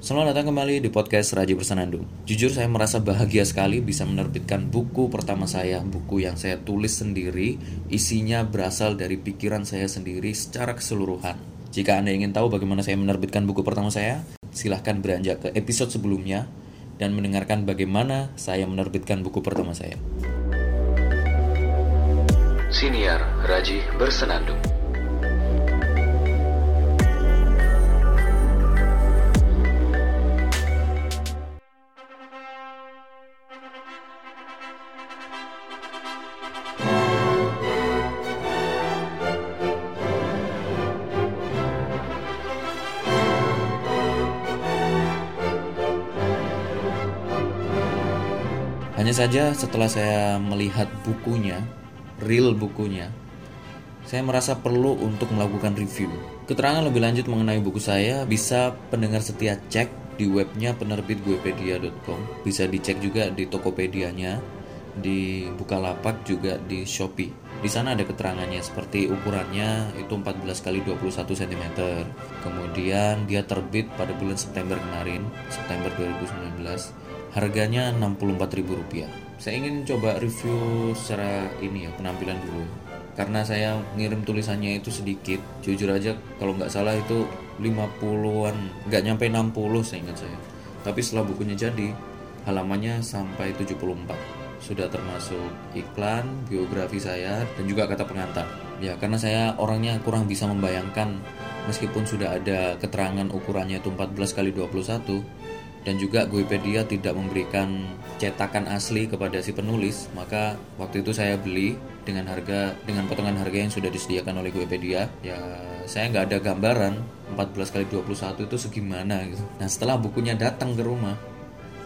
Selamat datang kembali di podcast Raji Bersenandung. Jujur saya merasa bahagia sekali bisa menerbitkan buku pertama saya, buku yang saya tulis sendiri, isinya berasal dari pikiran saya sendiri secara keseluruhan. Jika Anda ingin tahu bagaimana saya menerbitkan buku pertama saya, silahkan beranjak ke episode sebelumnya dan mendengarkan bagaimana saya menerbitkan buku pertama saya. Siniar Raji Bersenandung. Hanya saja setelah saya melihat bukunya, real bukunya, saya merasa perlu untuk melakukan review. Keterangan lebih lanjut mengenai buku saya bisa pendengar setia cek di webnya penerbit guepedia.com. Bisa dicek juga di Tokopedia-nya, di Bukalapak juga di Shopee. Di sana ada keterangannya seperti ukurannya itu 14 kali 21 cm. Kemudian dia terbit pada bulan September kemarin, September 2019 harganya Rp64.000 saya ingin coba review secara ini ya penampilan dulu. Karena saya ngirim tulisannya itu sedikit. Jujur aja kalau nggak salah itu 50-an nggak nyampe 60 saya ingat saya. Tapi setelah bukunya jadi halamannya sampai 74 sudah termasuk iklan, biografi saya, dan juga kata pengantar. Ya, karena saya orangnya kurang bisa membayangkan. Meskipun sudah ada keterangan ukurannya itu 14 kali 21 dan juga Guipedia tidak memberikan cetakan asli kepada si penulis, maka waktu itu saya beli dengan harga dengan potongan harga yang sudah disediakan oleh Guipedia. Ya, saya nggak ada gambaran 14 kali 21 itu segimana gitu. Nah, setelah bukunya datang ke rumah,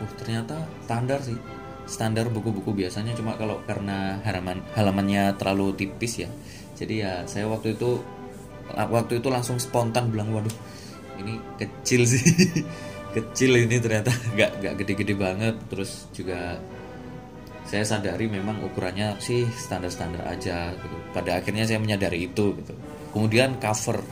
uh ternyata standar sih. Standar buku-buku biasanya cuma kalau karena halaman halamannya terlalu tipis ya. Jadi ya saya waktu itu waktu itu langsung spontan bilang waduh ini kecil sih kecil ini ternyata nggak nggak gede-gede banget terus juga saya sadari memang ukurannya sih standar-standar aja gitu. Pada akhirnya saya menyadari itu gitu. Kemudian cover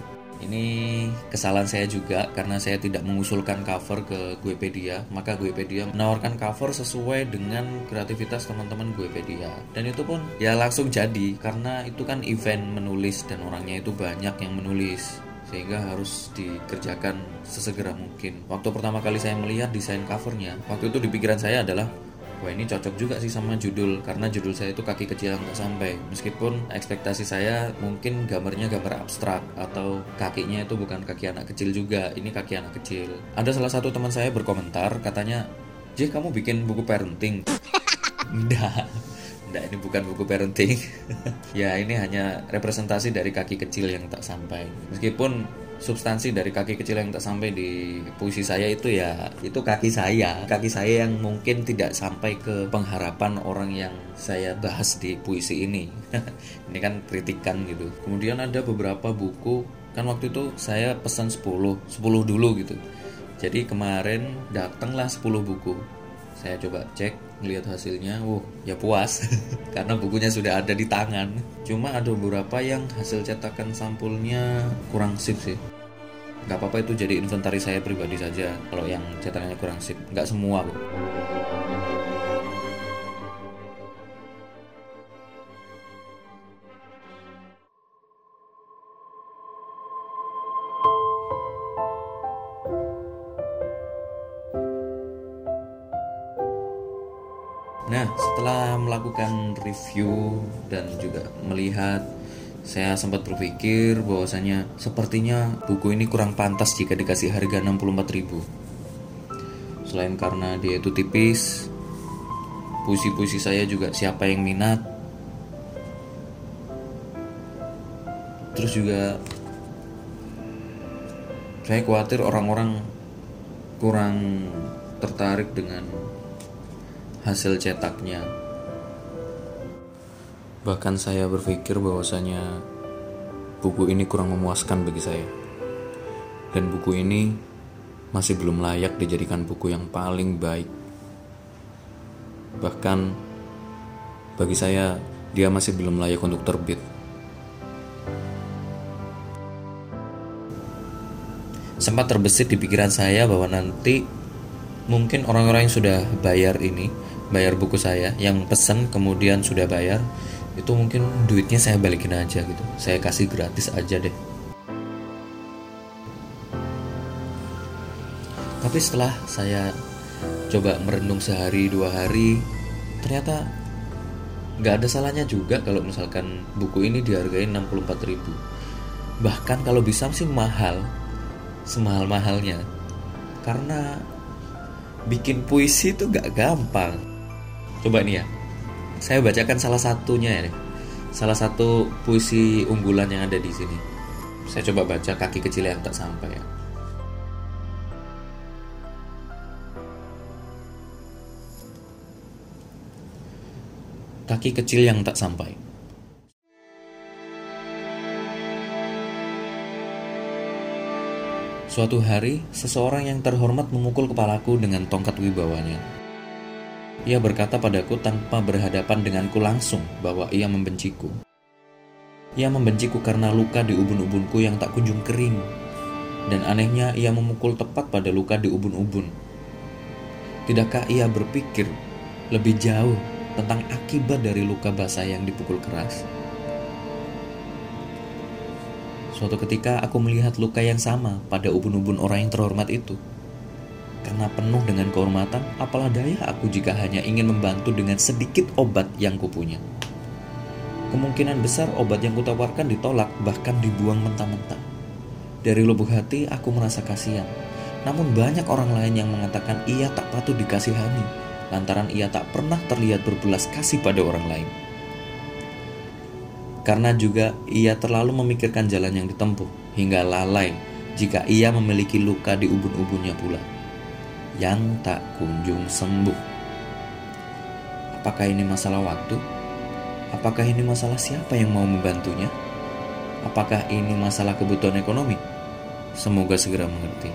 ini kesalahan saya juga karena saya tidak mengusulkan cover ke Guepedia, maka Guepedia menawarkan cover sesuai dengan kreativitas teman-teman Guepedia. Dan itu pun ya langsung jadi karena itu kan event menulis dan orangnya itu banyak yang menulis sehingga harus dikerjakan sesegera mungkin. Waktu pertama kali saya melihat desain covernya, waktu itu di pikiran saya adalah wah ini cocok juga sih sama judul karena judul saya itu kaki kecil yang tak sampai. Meskipun ekspektasi saya mungkin gambarnya gambar abstrak atau kakinya itu bukan kaki anak kecil juga ini kaki anak kecil. Ada salah satu teman saya berkomentar katanya J kamu bikin buku parenting? Enggak Nggak, ini bukan buku parenting. ya, ini hanya representasi dari kaki kecil yang tak sampai. Meskipun substansi dari kaki kecil yang tak sampai di puisi saya itu ya itu kaki saya. Kaki saya yang mungkin tidak sampai ke pengharapan orang yang saya bahas di puisi ini. Ini kan kritikan gitu. Kemudian ada beberapa buku. Kan waktu itu saya pesan 10 10 dulu gitu. Jadi kemarin datanglah 10 buku saya coba cek lihat hasilnya, wow ya puas karena bukunya sudah ada di tangan. Cuma ada beberapa yang hasil cetakan sampulnya kurang sip sih. Gak apa-apa itu jadi inventaris saya pribadi saja kalau yang cetakannya kurang sip. Gak semua kok. Setelah melakukan review dan juga melihat saya sempat berpikir bahwasanya sepertinya buku ini kurang pantas jika dikasih harga 64.000. Selain karena dia itu tipis, puisi-puisi saya juga siapa yang minat. Terus juga saya khawatir orang-orang kurang tertarik dengan hasil cetaknya. Bahkan saya berpikir bahwasanya buku ini kurang memuaskan bagi saya. Dan buku ini masih belum layak dijadikan buku yang paling baik. Bahkan bagi saya dia masih belum layak untuk terbit. sempat terbesit di pikiran saya bahwa nanti mungkin orang-orang yang sudah bayar ini, bayar buku saya, yang pesan kemudian sudah bayar, itu mungkin duitnya saya balikin aja gitu. Saya kasih gratis aja deh. Tapi setelah saya coba merenung sehari dua hari, ternyata nggak ada salahnya juga kalau misalkan buku ini dihargai 64 ribu bahkan kalau bisa sih mahal semahal-mahalnya karena bikin puisi itu gak gampang coba nih ya saya bacakan salah satunya ya salah satu puisi unggulan yang ada di sini saya coba baca kaki kecil yang tak sampai ya kaki kecil yang tak sampai. Suatu hari, seseorang yang terhormat memukul kepalaku dengan tongkat wibawanya. Ia berkata padaku tanpa berhadapan denganku langsung bahwa ia membenciku. Ia membenciku karena luka di ubun-ubunku yang tak kunjung kering. Dan anehnya ia memukul tepat pada luka di ubun-ubun. Tidakkah ia berpikir lebih jauh tentang akibat dari luka basah yang dipukul keras. Suatu ketika aku melihat luka yang sama pada ubun-ubun orang yang terhormat itu. Karena penuh dengan kehormatan, apalah daya aku jika hanya ingin membantu dengan sedikit obat yang kupunya. Kemungkinan besar obat yang kutawarkan ditolak bahkan dibuang mentah-mentah. Dari lubuk hati aku merasa kasihan. Namun banyak orang lain yang mengatakan ia tak patut dikasihani lantaran ia tak pernah terlihat berbelas kasih pada orang lain. Karena juga ia terlalu memikirkan jalan yang ditempuh hingga lalai jika ia memiliki luka di ubun-ubunnya pula yang tak kunjung sembuh. Apakah ini masalah waktu? Apakah ini masalah siapa yang mau membantunya? Apakah ini masalah kebutuhan ekonomi? Semoga segera mengerti.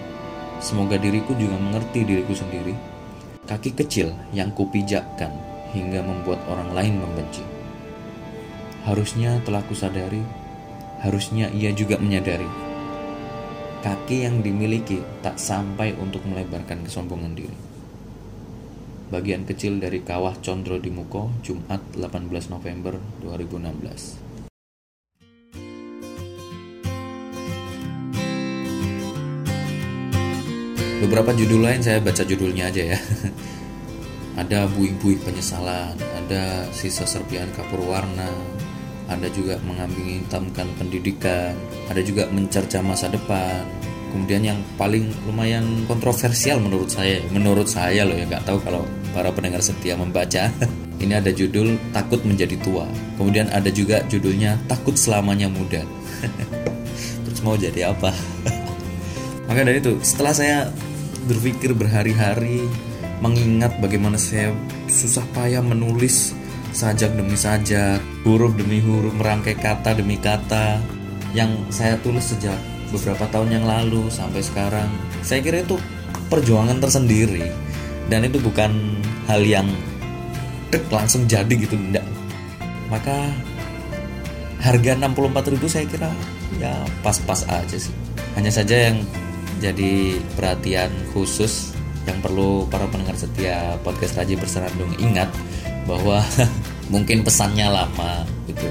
Semoga diriku juga mengerti diriku sendiri kaki kecil yang kupijakkan hingga membuat orang lain membenci. Harusnya telah kusadari, harusnya ia juga menyadari. Kaki yang dimiliki tak sampai untuk melebarkan kesombongan diri. Bagian kecil dari Kawah Condro di Muko, Jumat 18 November 2016. Beberapa judul lain saya baca judulnya aja ya. ada buih-buih penyesalan, ada sisa serpian kapur warna, ada juga mengambing hitamkan pendidikan, ada juga mencerca masa depan. Kemudian yang paling lumayan kontroversial menurut saya, menurut saya loh ya nggak tahu kalau para pendengar setia membaca. Ini ada judul takut menjadi tua. Kemudian ada juga judulnya takut selamanya muda. Terus mau jadi apa? Maka dari itu, setelah saya berpikir berhari-hari mengingat bagaimana saya susah payah menulis sajak demi sajak, huruf demi huruf, merangkai kata demi kata yang saya tulis sejak beberapa tahun yang lalu sampai sekarang. Saya kira itu perjuangan tersendiri dan itu bukan hal yang dek langsung jadi gitu enggak. Maka harga 64.000 saya kira ya pas-pas aja sih. Hanya saja yang jadi perhatian khusus yang perlu para pendengar setia podcast Raji Bersenandung ingat bahwa mungkin pesannya lama gitu.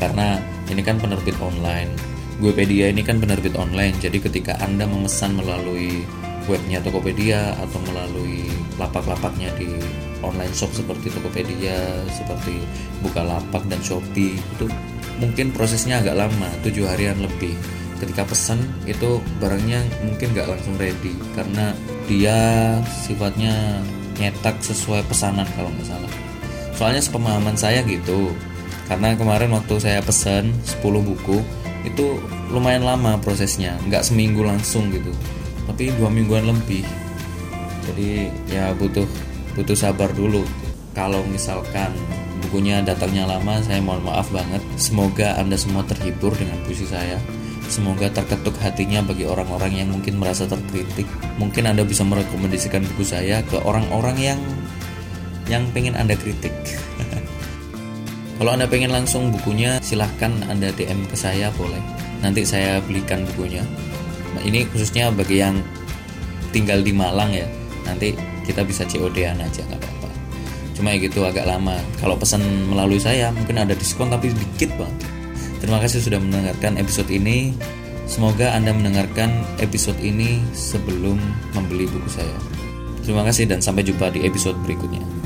Karena ini kan penerbit online. Guepedia ini kan penerbit online. Jadi ketika anda memesan melalui webnya Tokopedia atau melalui lapak-lapaknya di online shop seperti Tokopedia seperti Bukalapak dan Shopee itu mungkin prosesnya agak lama tujuh harian lebih. Ketika pesan itu barangnya mungkin nggak langsung ready karena dia sifatnya nyetak sesuai pesanan kalau nggak salah soalnya sepemahaman saya gitu. Karena kemarin waktu saya pesan 10 buku itu lumayan lama prosesnya. Nggak seminggu langsung gitu. Tapi dua mingguan lebih. Jadi ya butuh butuh sabar dulu. Kalau misalkan bukunya datangnya lama saya mohon maaf banget. Semoga anda semua terhibur dengan puisi saya. Semoga terketuk hatinya bagi orang-orang yang mungkin merasa terkritik. Mungkin Anda bisa merekomendasikan buku saya ke orang-orang yang yang pengen Anda kritik. Kalau Anda pengen langsung bukunya, silahkan Anda DM ke saya boleh. Nanti saya belikan bukunya. ini khususnya bagi yang tinggal di Malang ya. Nanti kita bisa COD-an aja nggak apa-apa. Cuma ya gitu agak lama. Kalau pesan melalui saya mungkin ada diskon tapi sedikit banget. Terima kasih sudah mendengarkan episode ini. Semoga anda mendengarkan episode ini sebelum membeli buku saya. Terima kasih dan sampai jumpa di episode berikutnya